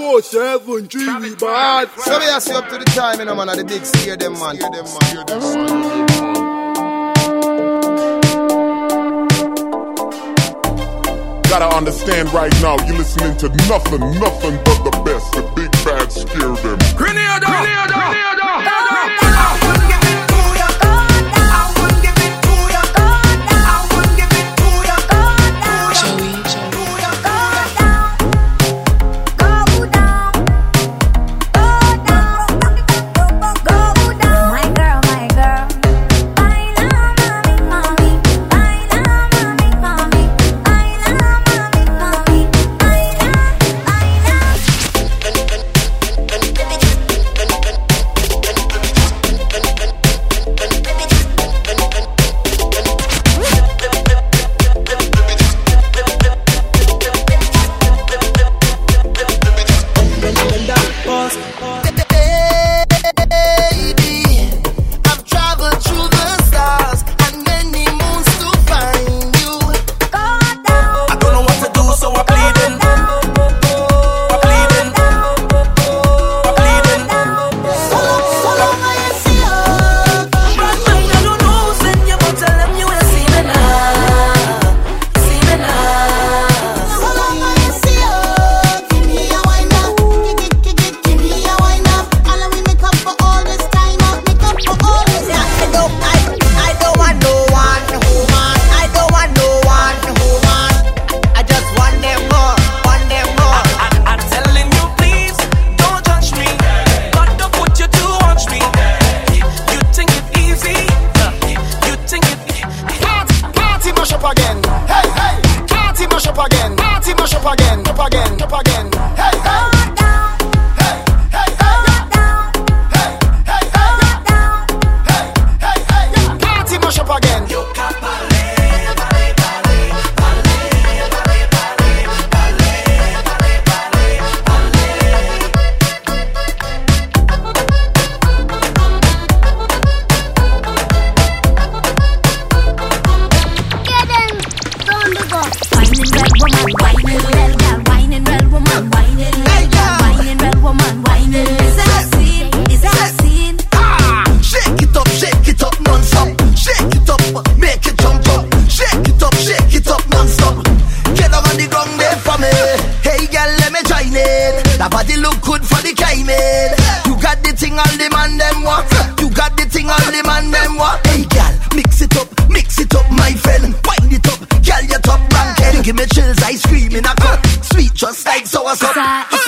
24 7, dreamy bad. So we are see up to the time, you know, man, at the big steer them, man. Steer them, man. Steer them, man. Gotta understand right now, you're listening to nothing, nothing but the best. The big bad Scare Dem. Grenada! Grenada! Dirty girl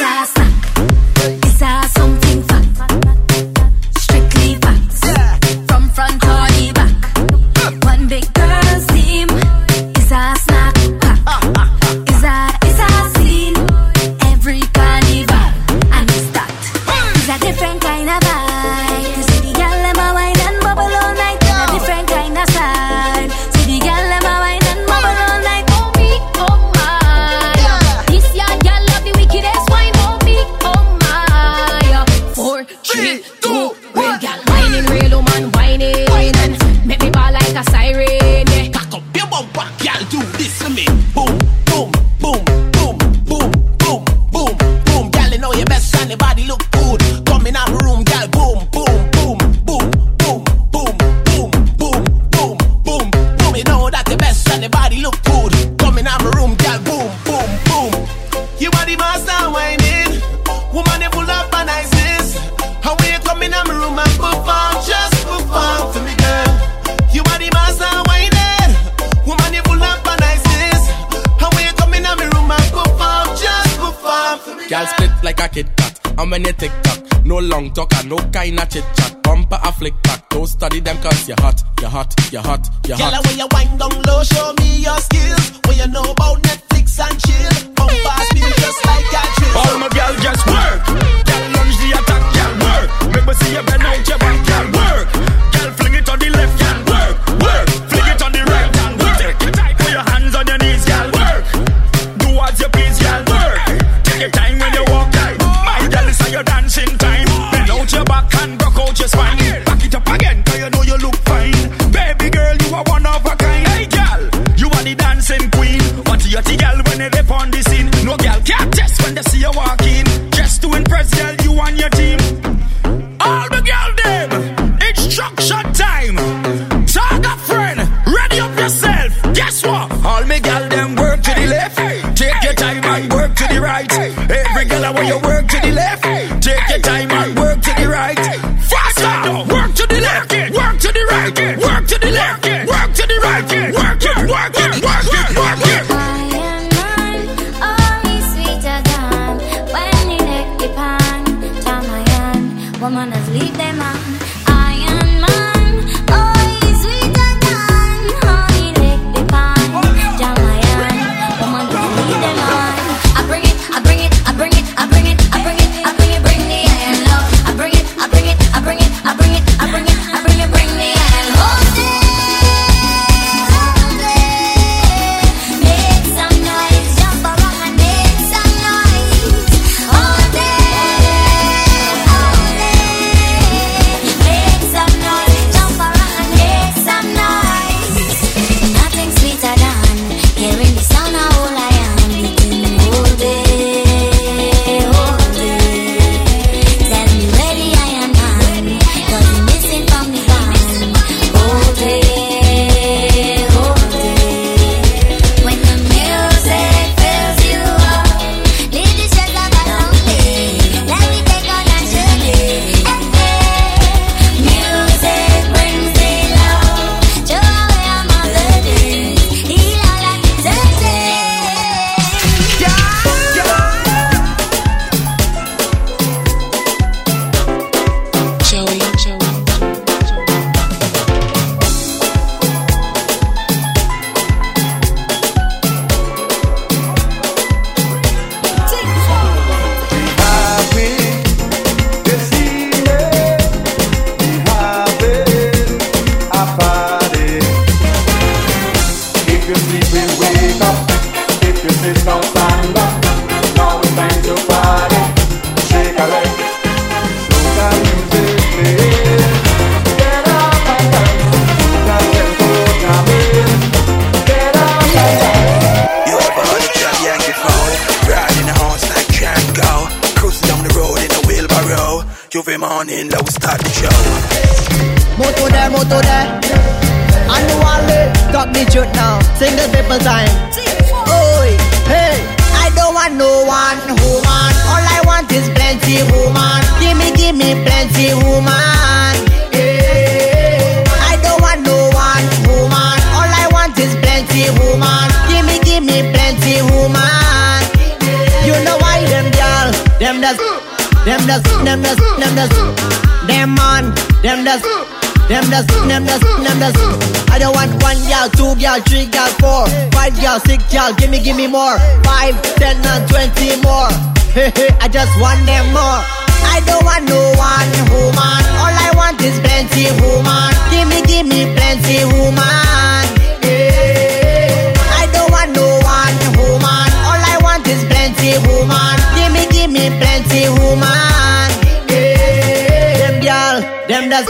sexy woman. Them girl, them does,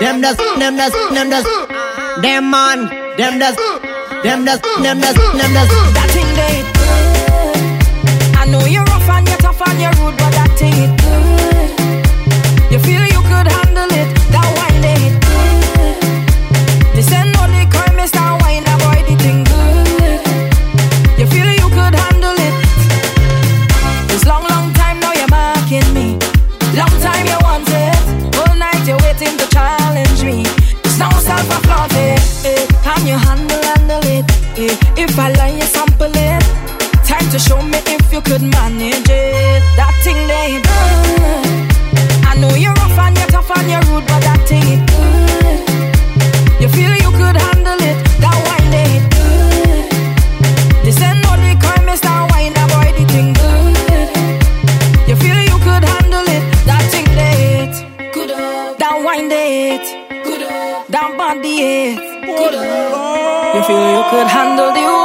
them does, them does, them does, them man, them does, them does, them does, them does. That thing they do. I know you're rough and you're tough and you're rude, but that thing it do. So show me if you could manage it. That thing they good. I know you're rough and you're tough and you're rude, but that thing it good. You feel you could handle it. That wine it good. This ain't no liquor, Mr. Wine, that boy the thing good. You feel you could handle it. That thing they. Good. That wine it. Good. That body it. Good. You feel you could handle the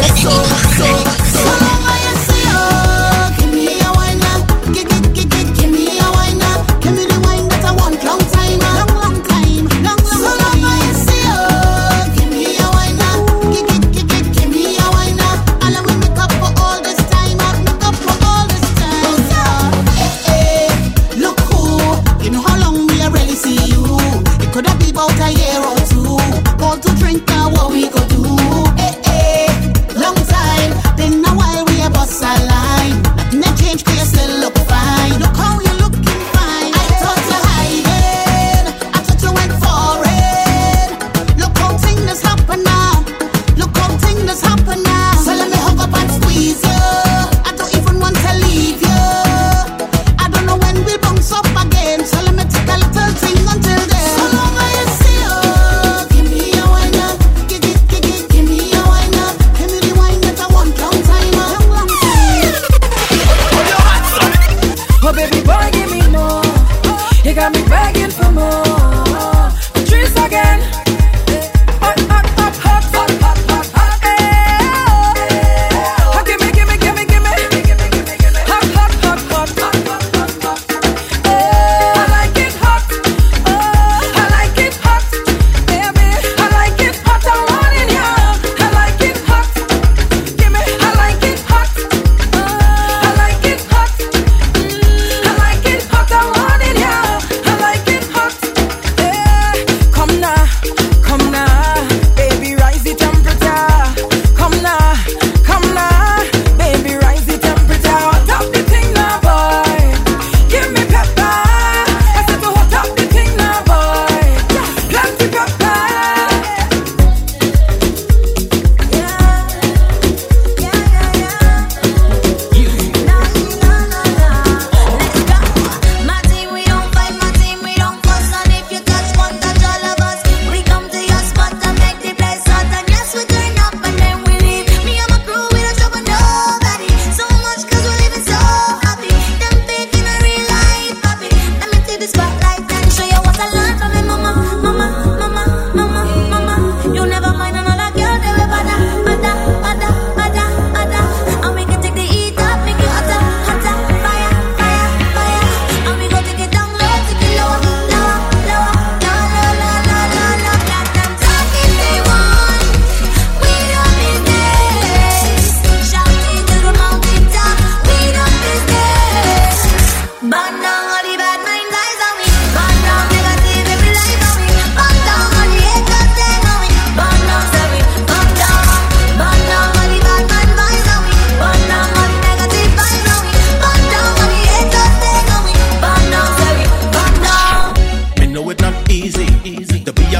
just so, so, so.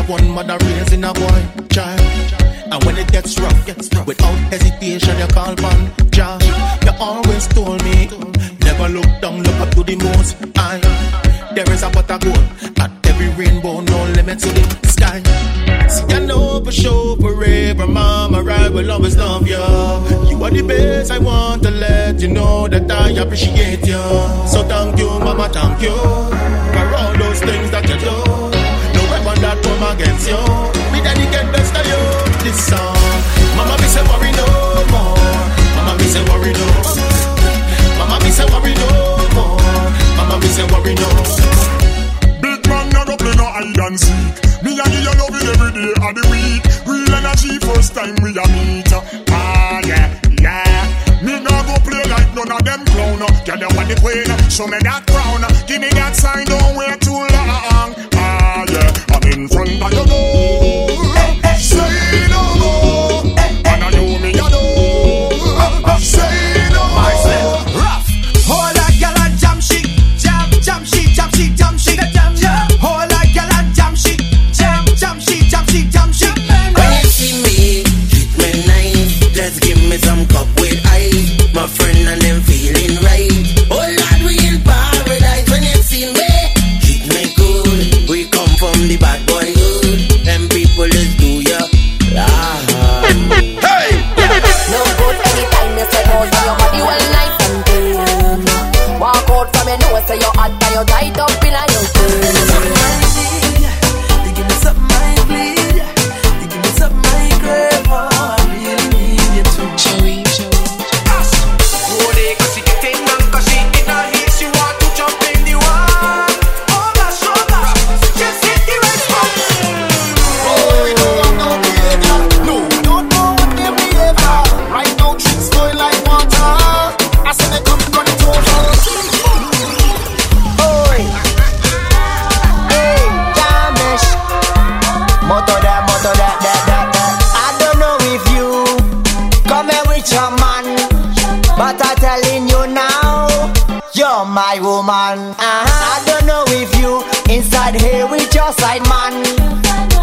One mother raising a boy child. And when it gets rough, gets rough, without hesitation you call upon Jah. Down, look up to the most high. There is a of gold at every rainbow, no limit to the sky. See, I know for sure forever, mama, I will always love you. You are the best, I want to let you know that I appreciate you. So thank you, mama, thank you for all those things that you do. No weapon that come against you. Me dedicate and seek. Me and you love it every day of the week. Real energy, first time we a meet. Ah, yeah, yeah. Me no go play like none of them clown. Girl, you want the queen, show me that crown. Give me that sign, don't wait too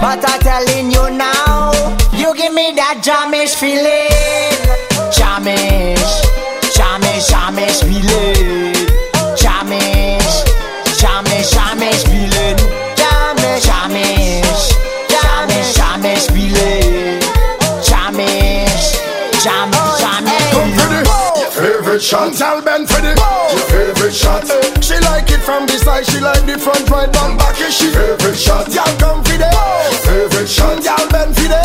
but I'm telling you now, you give me that Jamish feeling. Jamish, Jamish, Jamish feeling. Jamish, Jamish, Jamish feeling. Jamish, Jamish, Jamish, Jamish feeling. Jamish, Jamish, Jamish feeling. Favorite shot, tell Ben the Your favorite shot, she like it from the side, she like the front, right, down, back is she favorite shot. Y'all come for the favorite shot, y'all Ben for the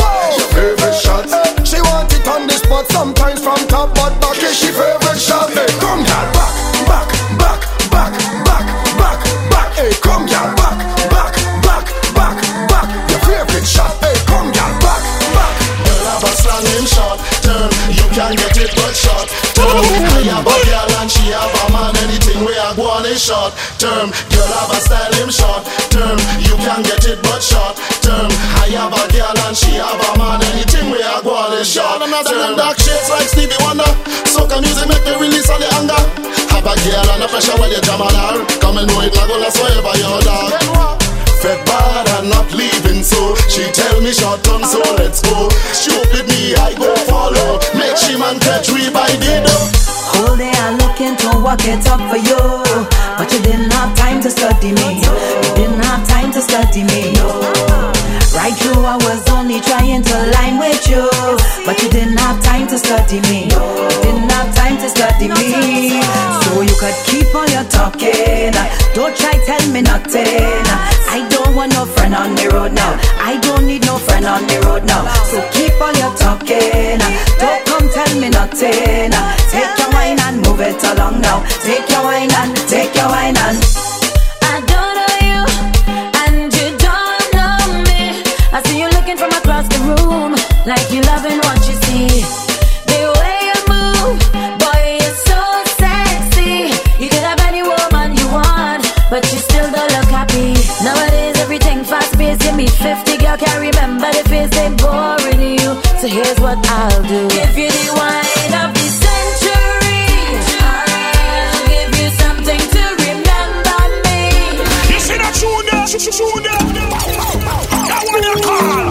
favorite shot, she want it on the spot, sometimes from top, but back is she favorite shot. Hey, come y'all back, back, back, back, back, back, back. Hey, come y'all back, back, back, back, back. Your favorite shot, hey, come y'all back, back. Girl, have a slang him short term, you can get it but term. I have a girl and she have a man, anything we are go on is short term. Girl have a style him short term, you can get it but short term. I have a girl and she have a man, anything we are go on is short term. Dark shades like Stevie Wonder, soca music make me release all the anger. Have a girl and a pressure when you jam on her, come and know it, I go last forever, your dog. Fed bad and not leaving so. She tell me short tongue, so let's go. Stupid me, I go follow. She man catch we by the door. Whole day I looking to work it up for you, but you didn't have time to study me. You didn't have time to study me. Right through, I was only trying to line with you, but you didn't have time to study me. You didn't have time to study me, so you could keep on your talking. Don't try tell me nothing. I don't want no friend on the road now. I don't need no friend on the road now. So me nothing. Take your wine and move it along now. Take your wine and take your wine and. I don't know you, and you don't know me. I see you looking from across the room, like you loving what you see. The way you move, boy, you're so sexy. You could have any woman you want, but you still don't look happy. Nowadays, everything fast paced. Give me 50, girl, can't remember the face they boring you. So here's what I'll do. Tune there? That one you call.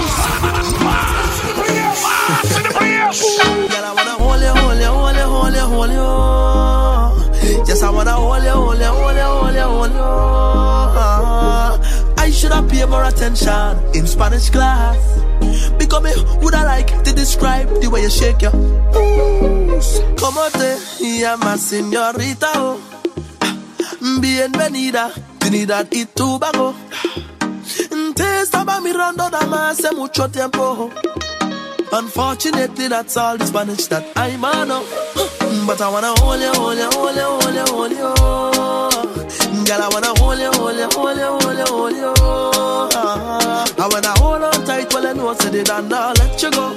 To the place. Girl, I wanna hold you, hold you, hold you, hold you, hold you. Yes, I wanna hold you, hold you, hold you, hold you, hold you. I should have paid more attention in Spanish class. Because me would I like to describe the way you shake your moves. Como te llamas, señorita? Bienvenida, Trinidad y Tobago. Te estaba mirando nada más hace mucho tiempo. Unfortunately, that's all the Spanish that I know. But I wanna hold you, hold you, hold you, hold you, hold you. Girl, I wanna hold you, hold you, hold you, hold you, hold you. I wanna hold on tight while I know said it and I'll let you go.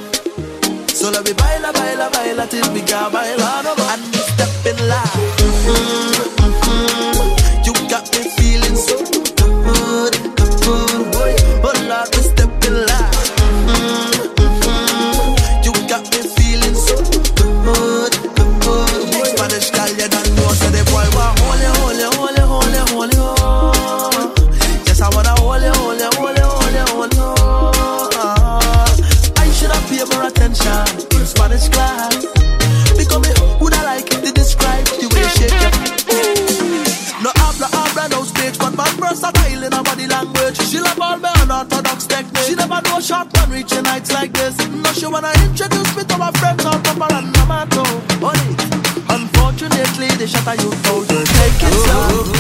So let me baila, baila, baila till we can baila. And we step in line. Mhm, reaching like this. No, she wanna introduce me to my friends on Papa and Namato. Honey, unfortunately, they shut youth out. Take it slow.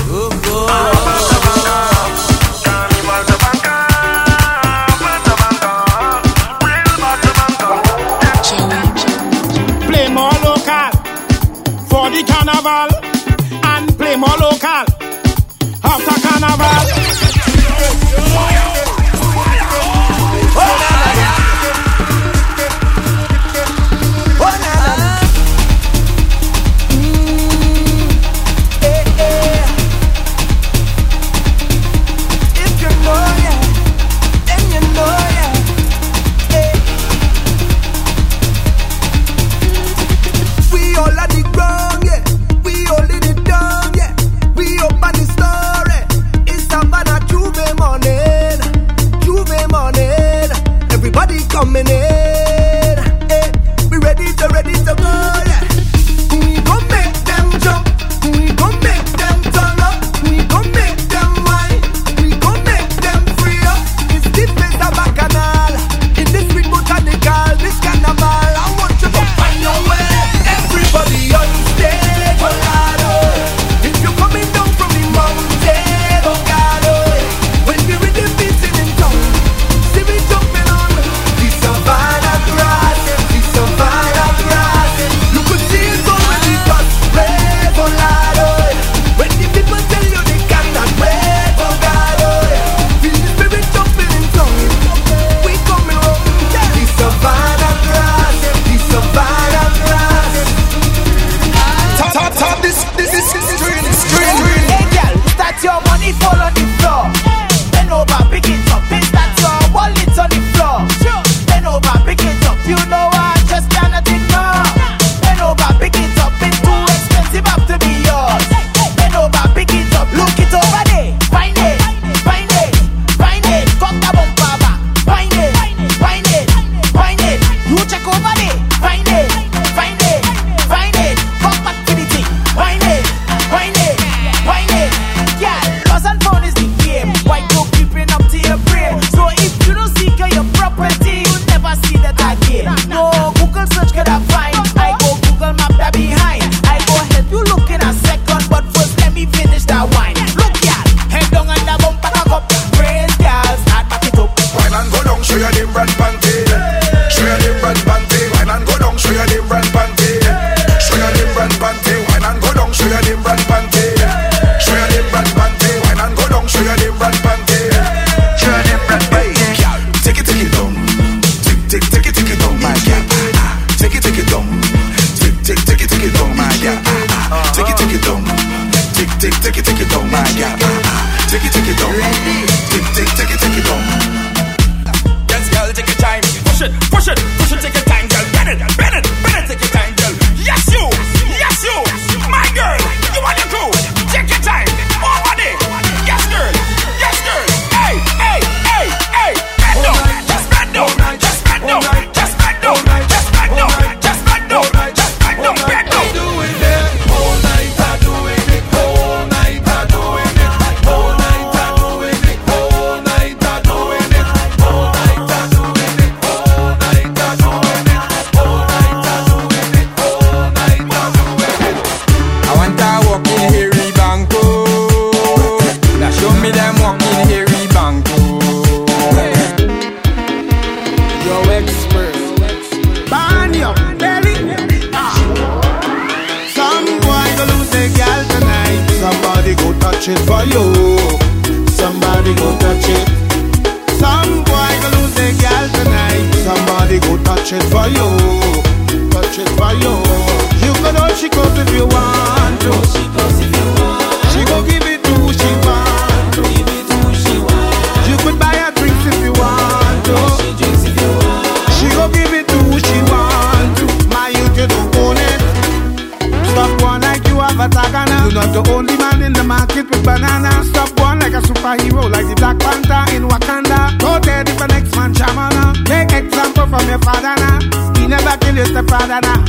Your now. He never kill your stepfather now.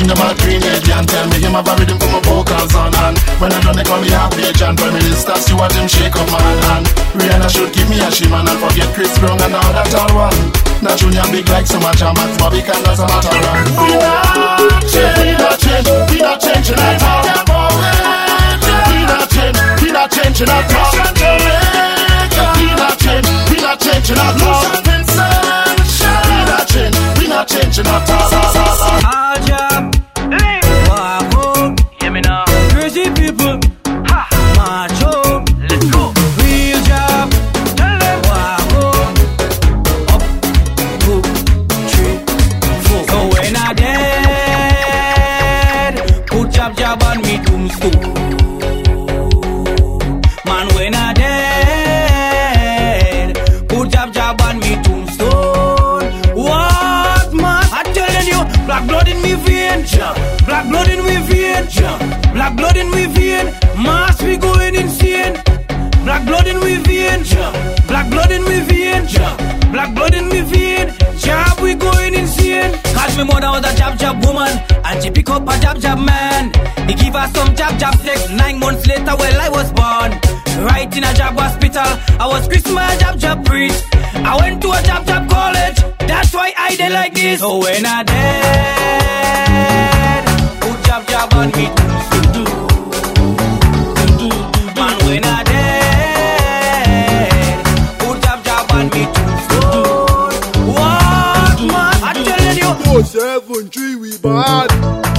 When the man grenade and tell me him have a rhythm for my vocals on hand. When I done they call me half and prime minister Stewart him shake up man and Rihanna should give me a shim and forget Chris Brown and all that all one. Now Junior big like so much and Max Bobby can does a matter of We not change, we not change, we not change like how We not change, we not change at all We not change, we not change at all We not changing, we not change at all ah. me mother was a jab jab woman, and she pick up a jab jab man. He give her some jab jab sex. Nine months later, well I was born, right in a jab hospital. I was Christmas jab jab priest. I went to a jab jab college. That's why I did like this. So when I dead, who jab jab on me? do do do. 473, we bad.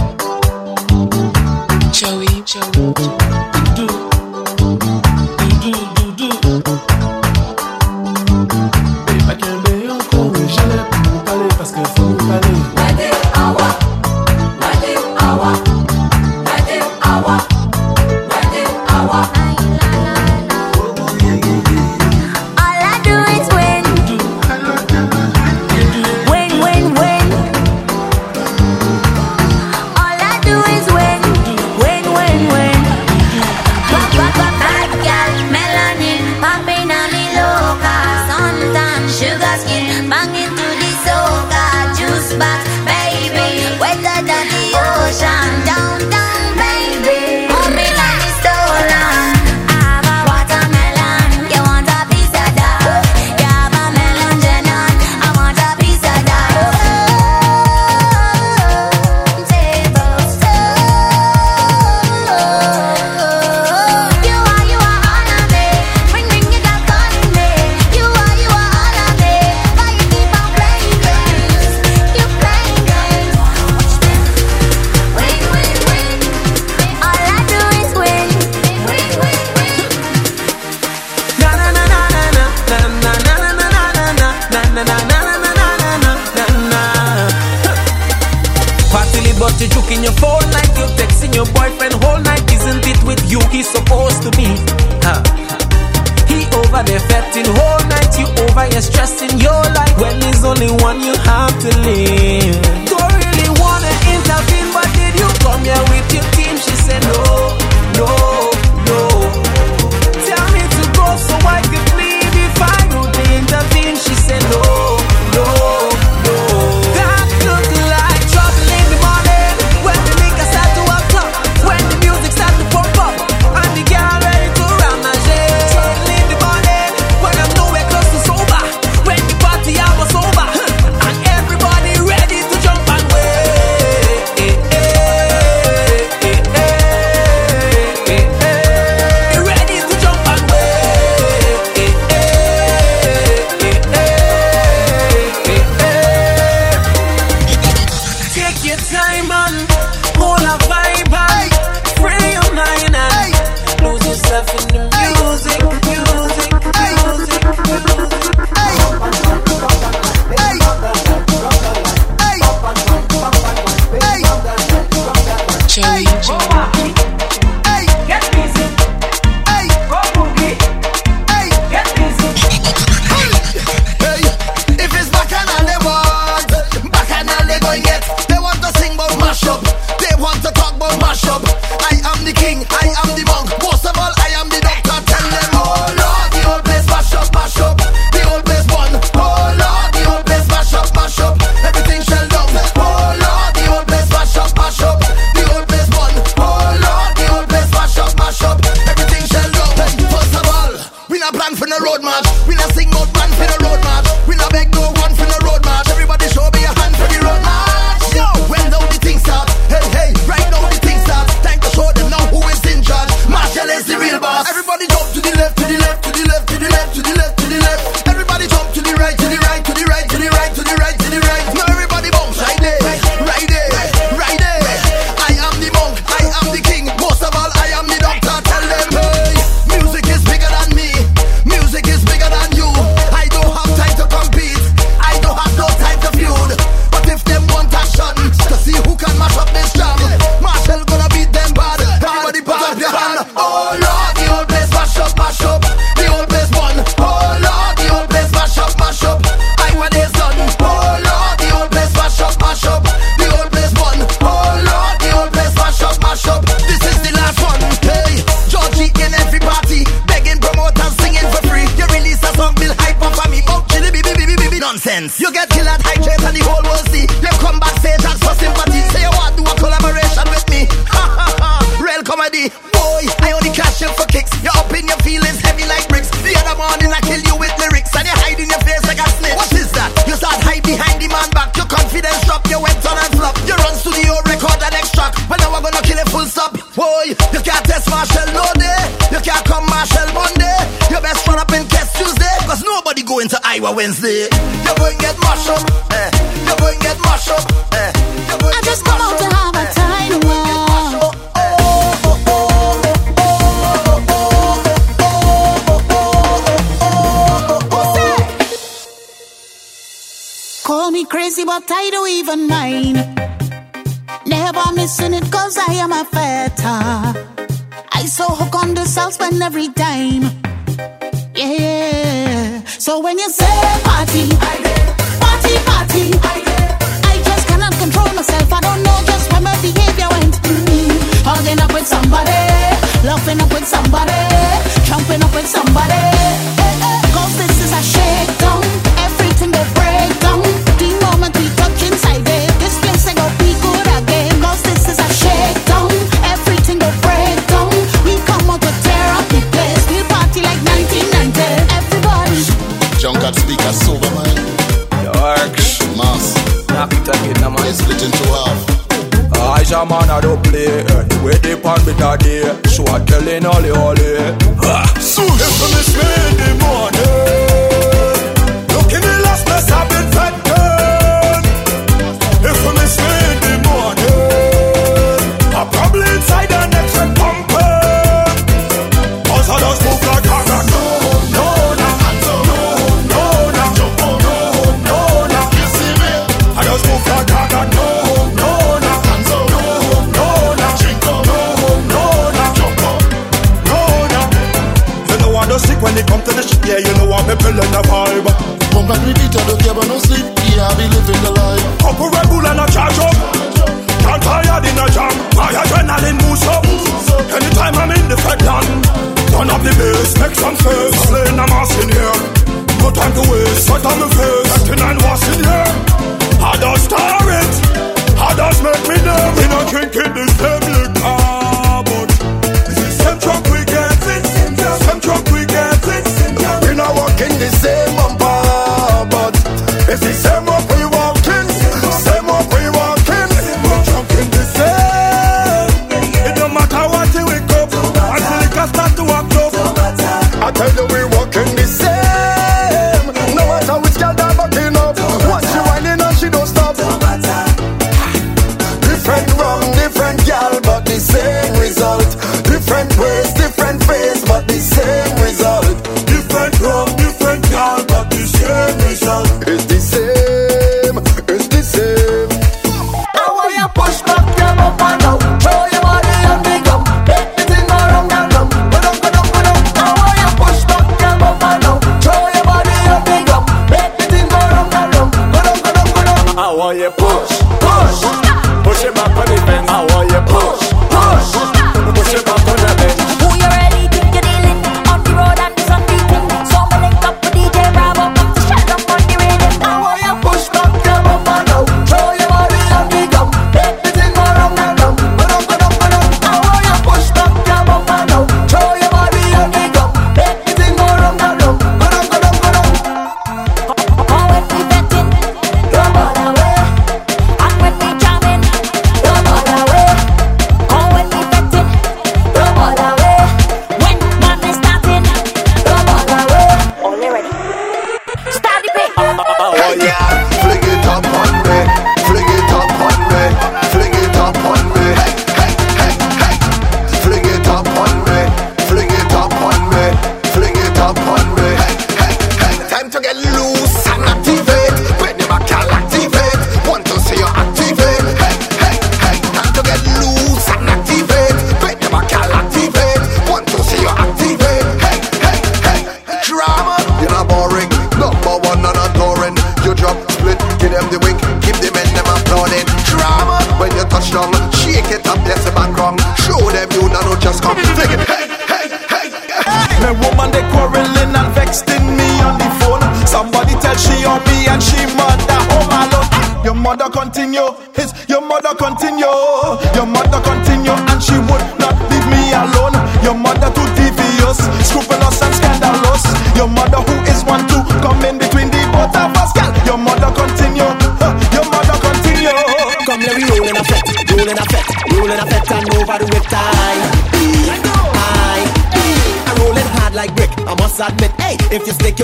Mind.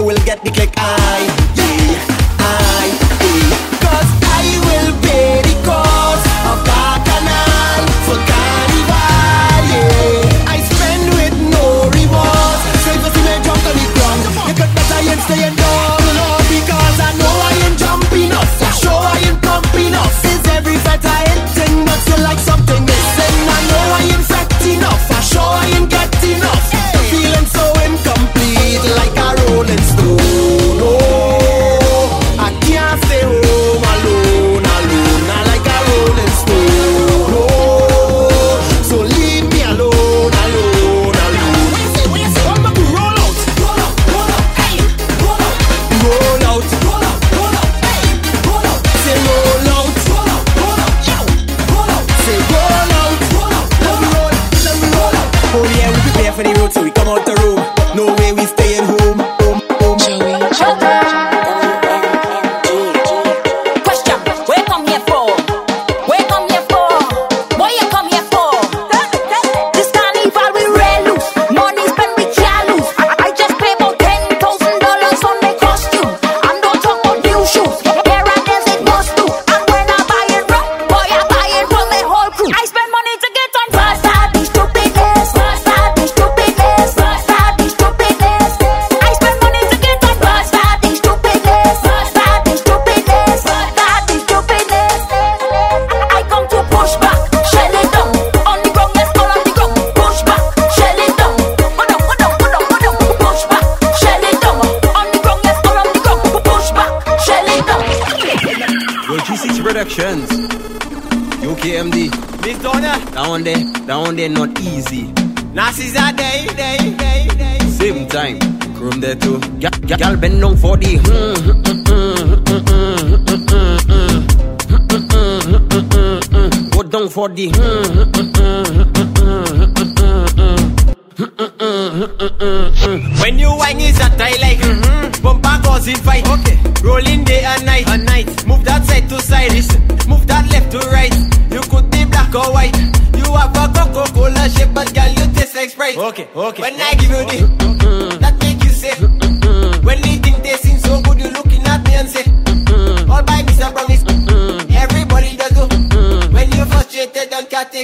will get the click. I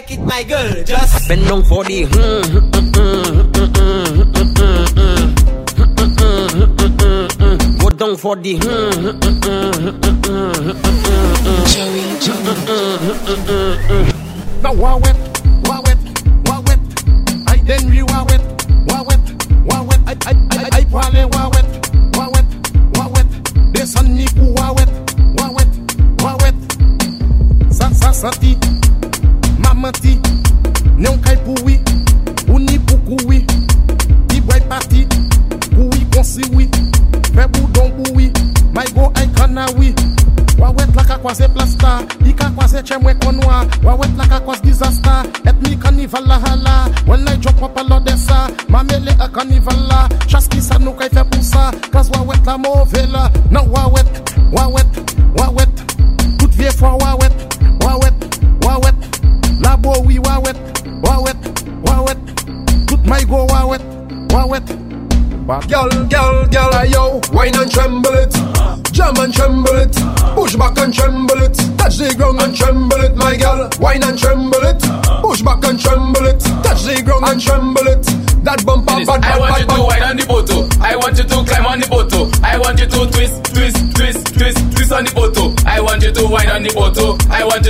like it, my girl. Just bend down for the. Mm, mm, mm, mm, mm, Go down for the. Mm, mm, mm, mm, mm, mm, mm. Now, wah wet, wah wet, wah wet. I then you.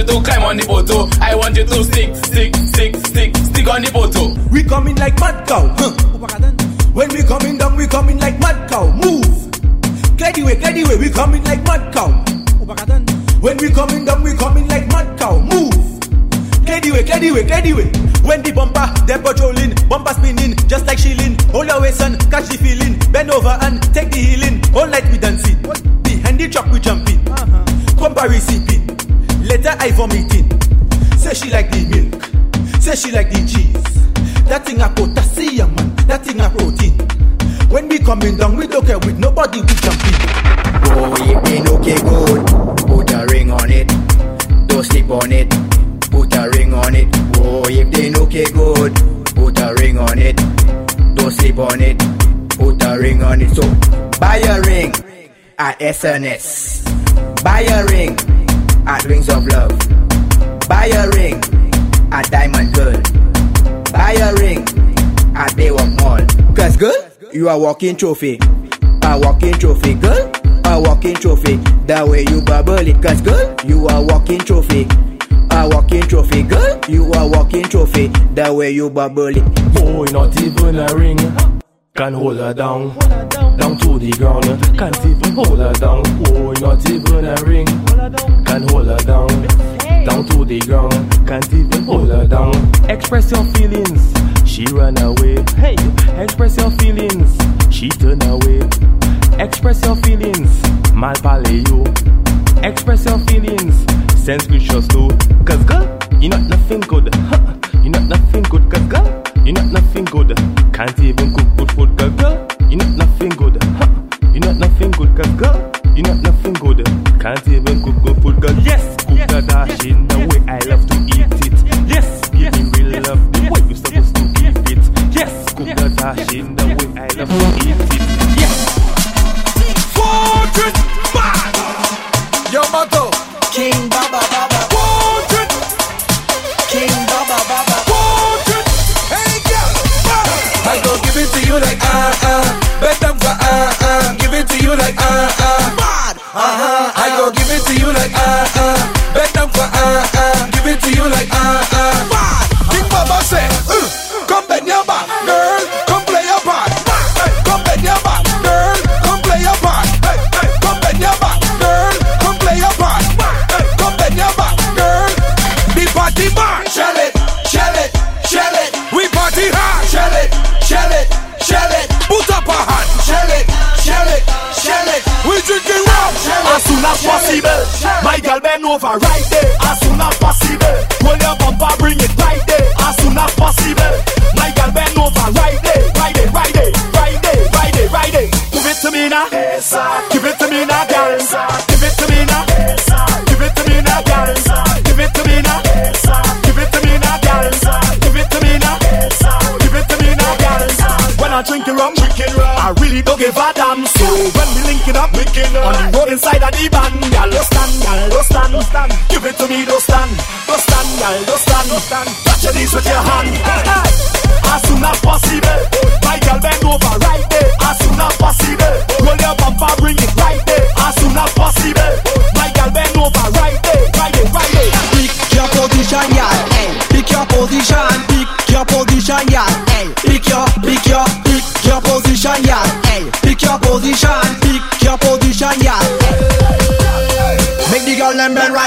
you to climb on the bottle. Oh. I want you to stick, stick, stick, stick, stick on the bottle. Oh. We coming like mad cow. Huh. SNS. Buy a ring at Rings of Love. Buy a ring at Diamond Girl. Buy a ring at Baywalk Mall. Cause girl, you are walking trophy. A walking trophy, girl. A walking trophy. The way you bubble it, cause girl, you are walking trophy. A walking trophy, girl. You are walking trophy. The way you bubble it. Boy, not even a ring can hold her down, down to the ground. Can't even hold her down. Oh, Boy, not even a ring Can't hold her down, down to the ground. Can't even hold her down. Express your feelings. She run away. Hey, express your feelings. She turn away. Express your feelings. Mal paleo. Express your feelings. Send screenshots too. Cause girl, you not nothing good. Huh. You not nothing good. Cause girl, you not nothing good. Can't even cook good food. Cause girl, you not nothing good. You not nothing good. Cause girl, you not nothing good. Can't even cook good food. Cause yes, cook the dash in the way I love to eat it. Yes, give me real love the way you supposed to give it. Yes, cook the dash in the way I love to eat it. Yes. Fortune bend right there. As soon as possible, roll your bumper, bring it right there. As soon as possible, my girl bend over right there, right there, right there, right there, right there, right there. Give it to me now, give it to me now, girl. Give it to me now, give it to me now, girl. Give it to me now, give it to me now, girl. Give it to me now, give it to me now, girl. When I drink rum, I really don't give a damn. So when we link it up, on the road inside of the van, girl, stand. Give it to me, don't stand, girl, don't stand, stand. Touch your knees with your hand. Hey. As soon as possible,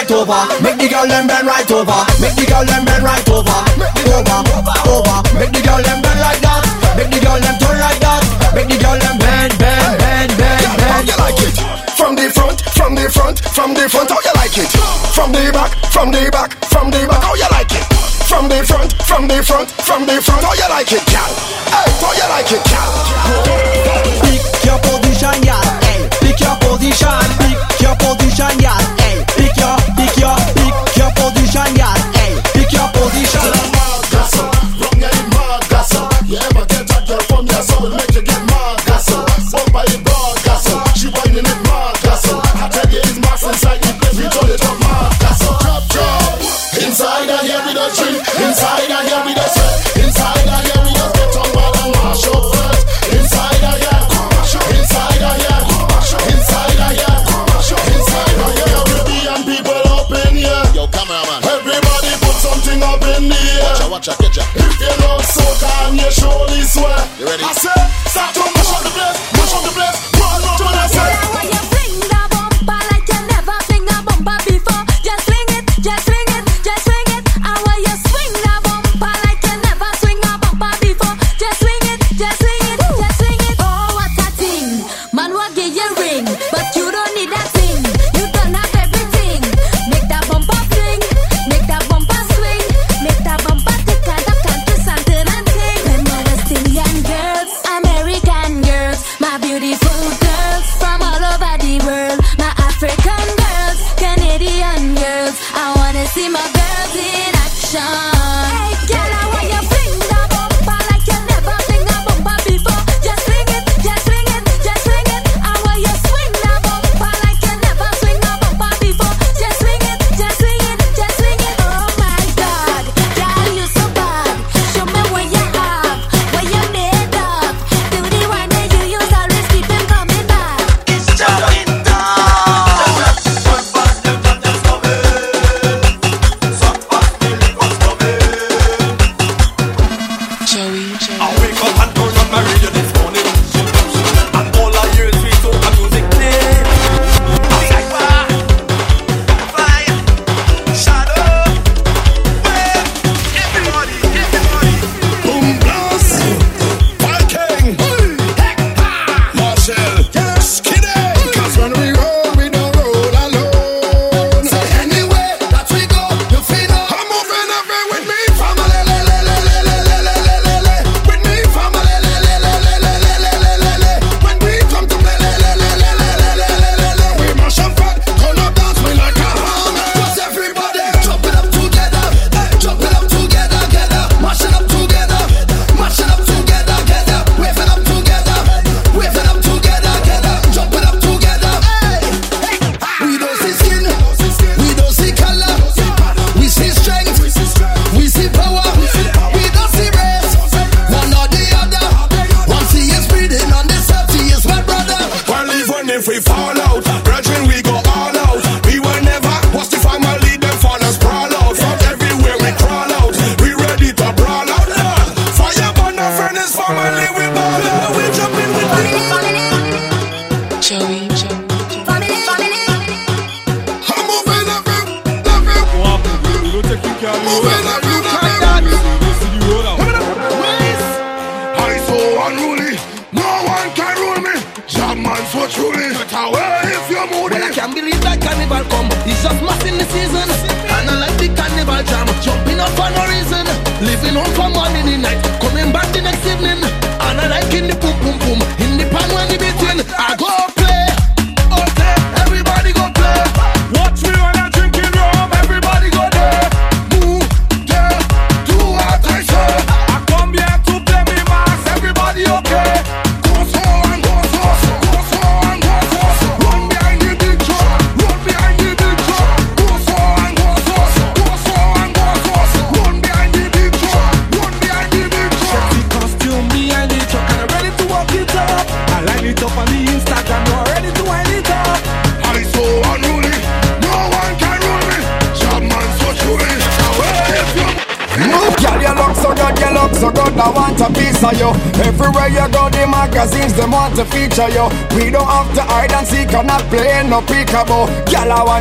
right over. Make the girl them bend right over. Make the girl them bend right over. Over, over. Make the girl them bend like that. Make the girl them turn like that. Make the girl them bend, bend, bend, bend, bend. you like it? From the front, from the front, from the front, how you like it? From the back, from the back, from the back, how you like it? From the front, from the front, from the front, how you like it, gal? Hey, how you like it, gal?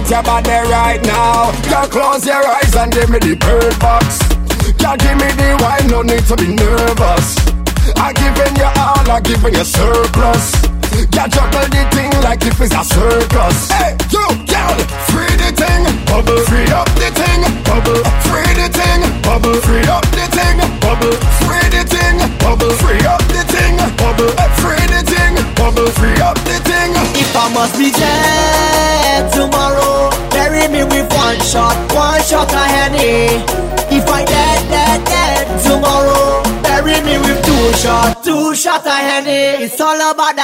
want your body right now. Girl, close your eyes and give me the bird box. Girl, give me the wine, no need to be It's all about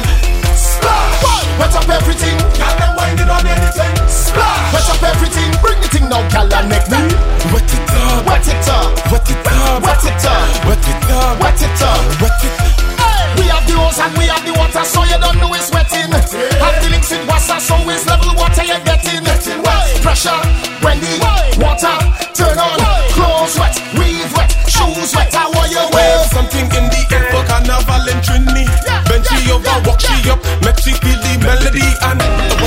anything. Splash! Wet up everything. Girl, them winding on anything. Splash! Wet up everything. Bring the thing now, girl, and make me. Wet it up. Wet it up. Wet it up. Wet it up. Wet it up. Wet it up. Wet it up. We have the hose and we have the water, so you don't know it's wetting. Yeah. And the links with water, so it's level water you're getting. getting wet. Pressure when the water turn on. Wait. Clothes wet, weave wet, shoes wet. I are your wave? Something in the air for carnival in Trini love her, walk she up, make she feel the melody and.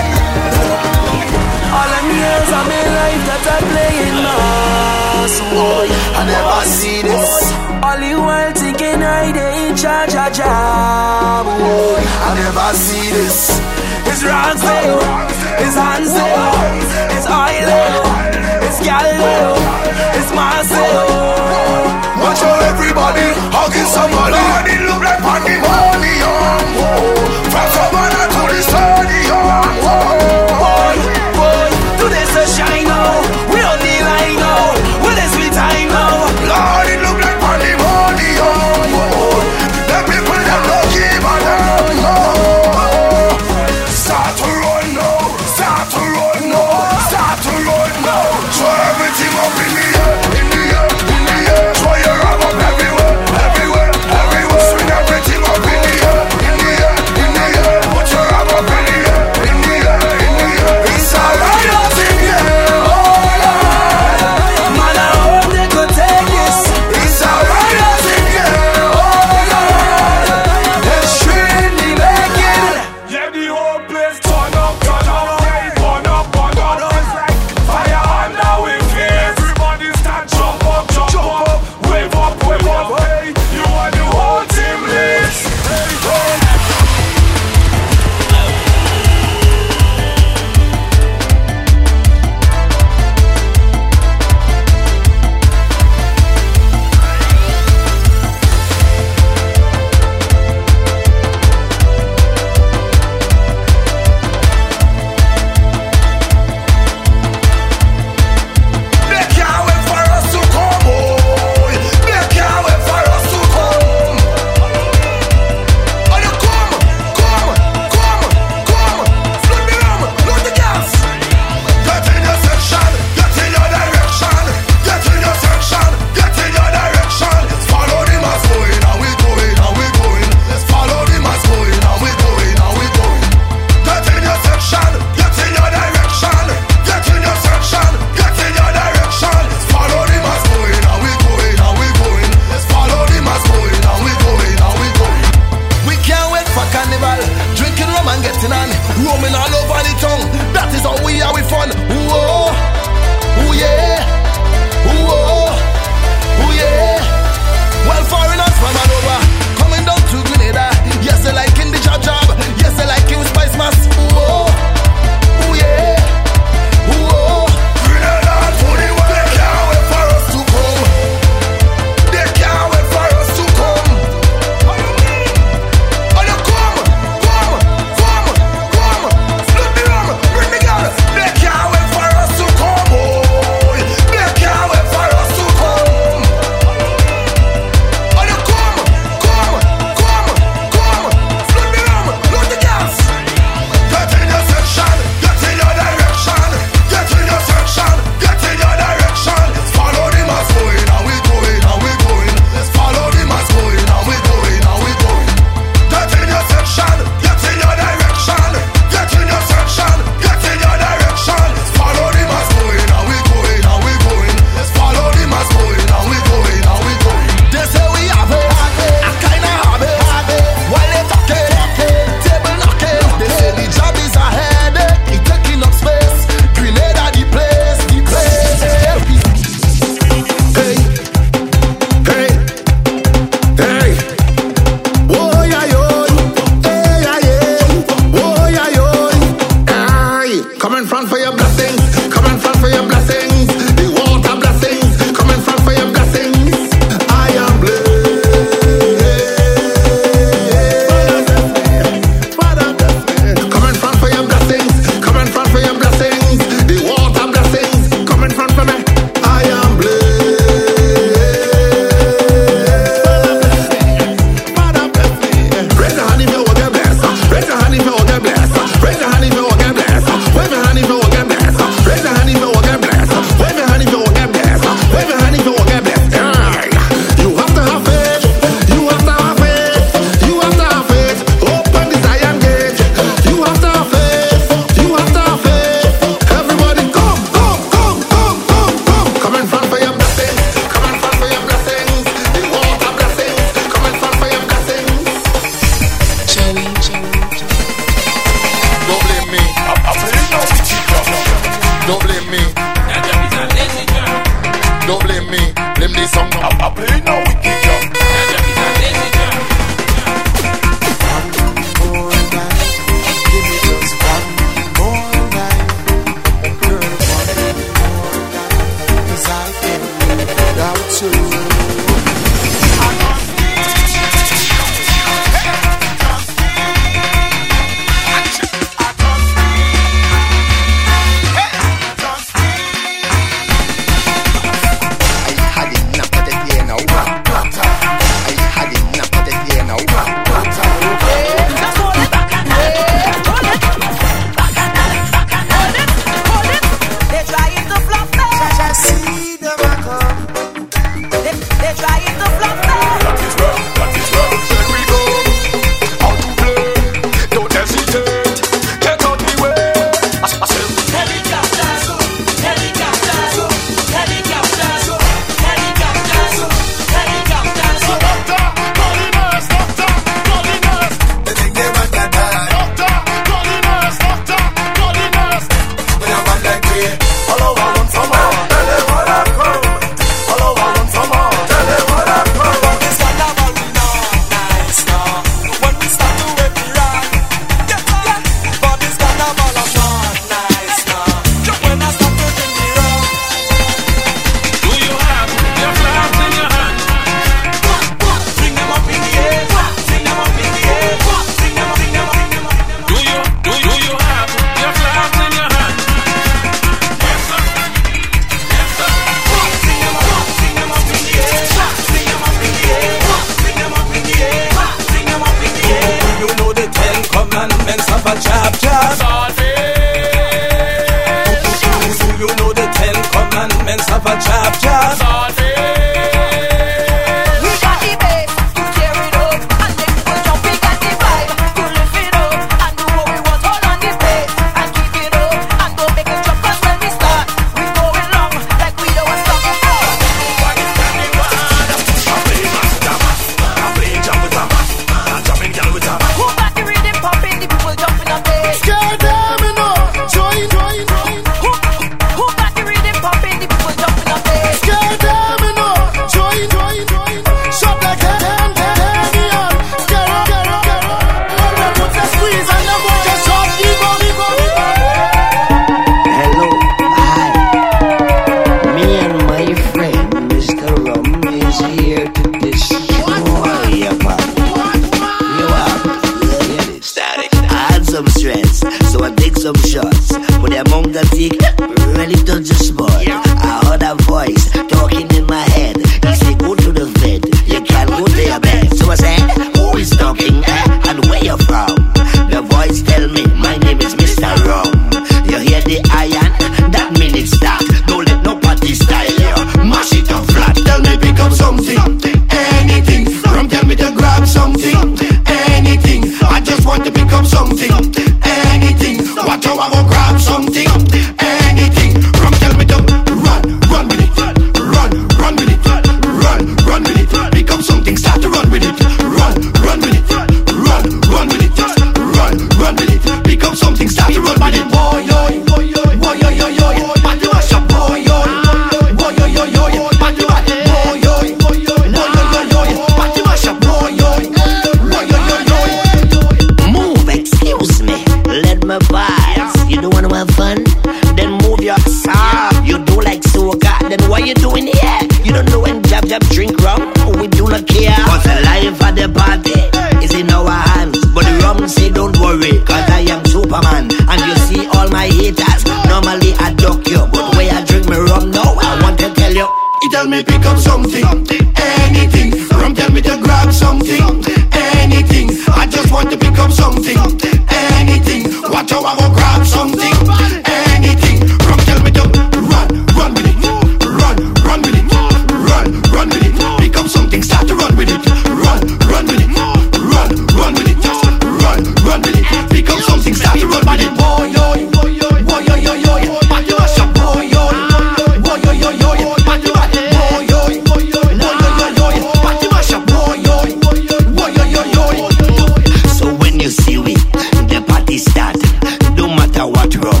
a wardrobe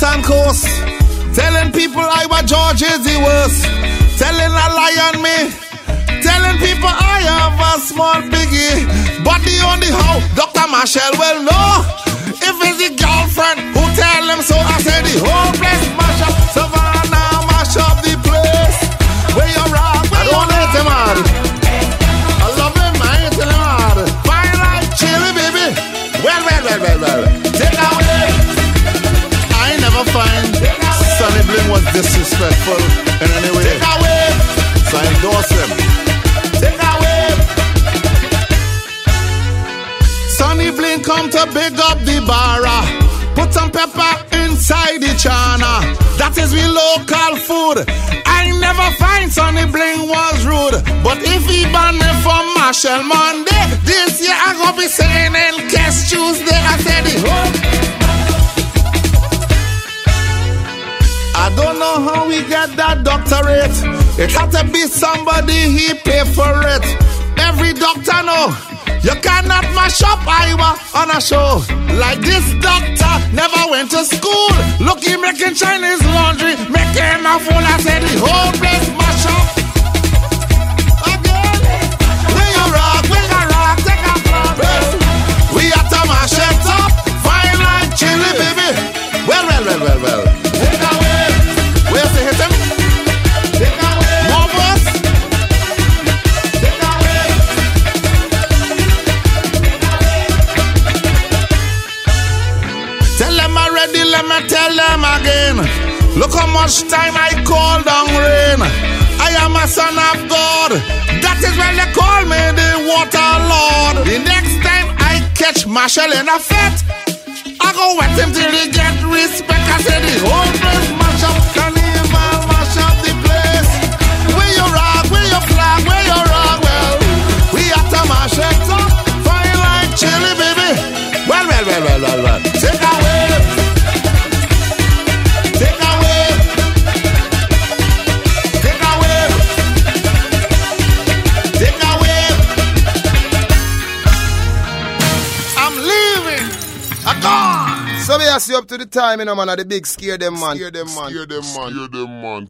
Telling people Iwer George is the worst. Telling a lie on me. Telling people I have a small biggie. But the only how Dr. Machel will know if it's the girlfriend who tell them. so. I said the whole place Marshall. Survive. was disrespectful in any way. Take away. So I endorse him. Take away. Sonny Blink come to big up the barra. Ah. Put some pepper inside the chana. That is we local food. I never find Sonny Bling was rude. But if he ban me from Machel Monday, this year I gonna be saying in Kiss Tuesday. I said it. I don't know how we get that doctorate. It had to be somebody he pay for it. Every doctor know you cannot mash up Iwer on a show. Like this doctor never went to school. Look, he making Chinese laundry, making a fool. I said the whole place mash up. Again, when you rock, Look how much time I call down rain. I am a son of God. That is when they call me the water lord. The next time I catch Machel in a fit, I go wet him till he get respect. I say the whole place mash up, gone. So me ask you up to the time, you know, man, of the big Scare Dem man. Scare Dem man. Scare Dem man. Scare Dem man.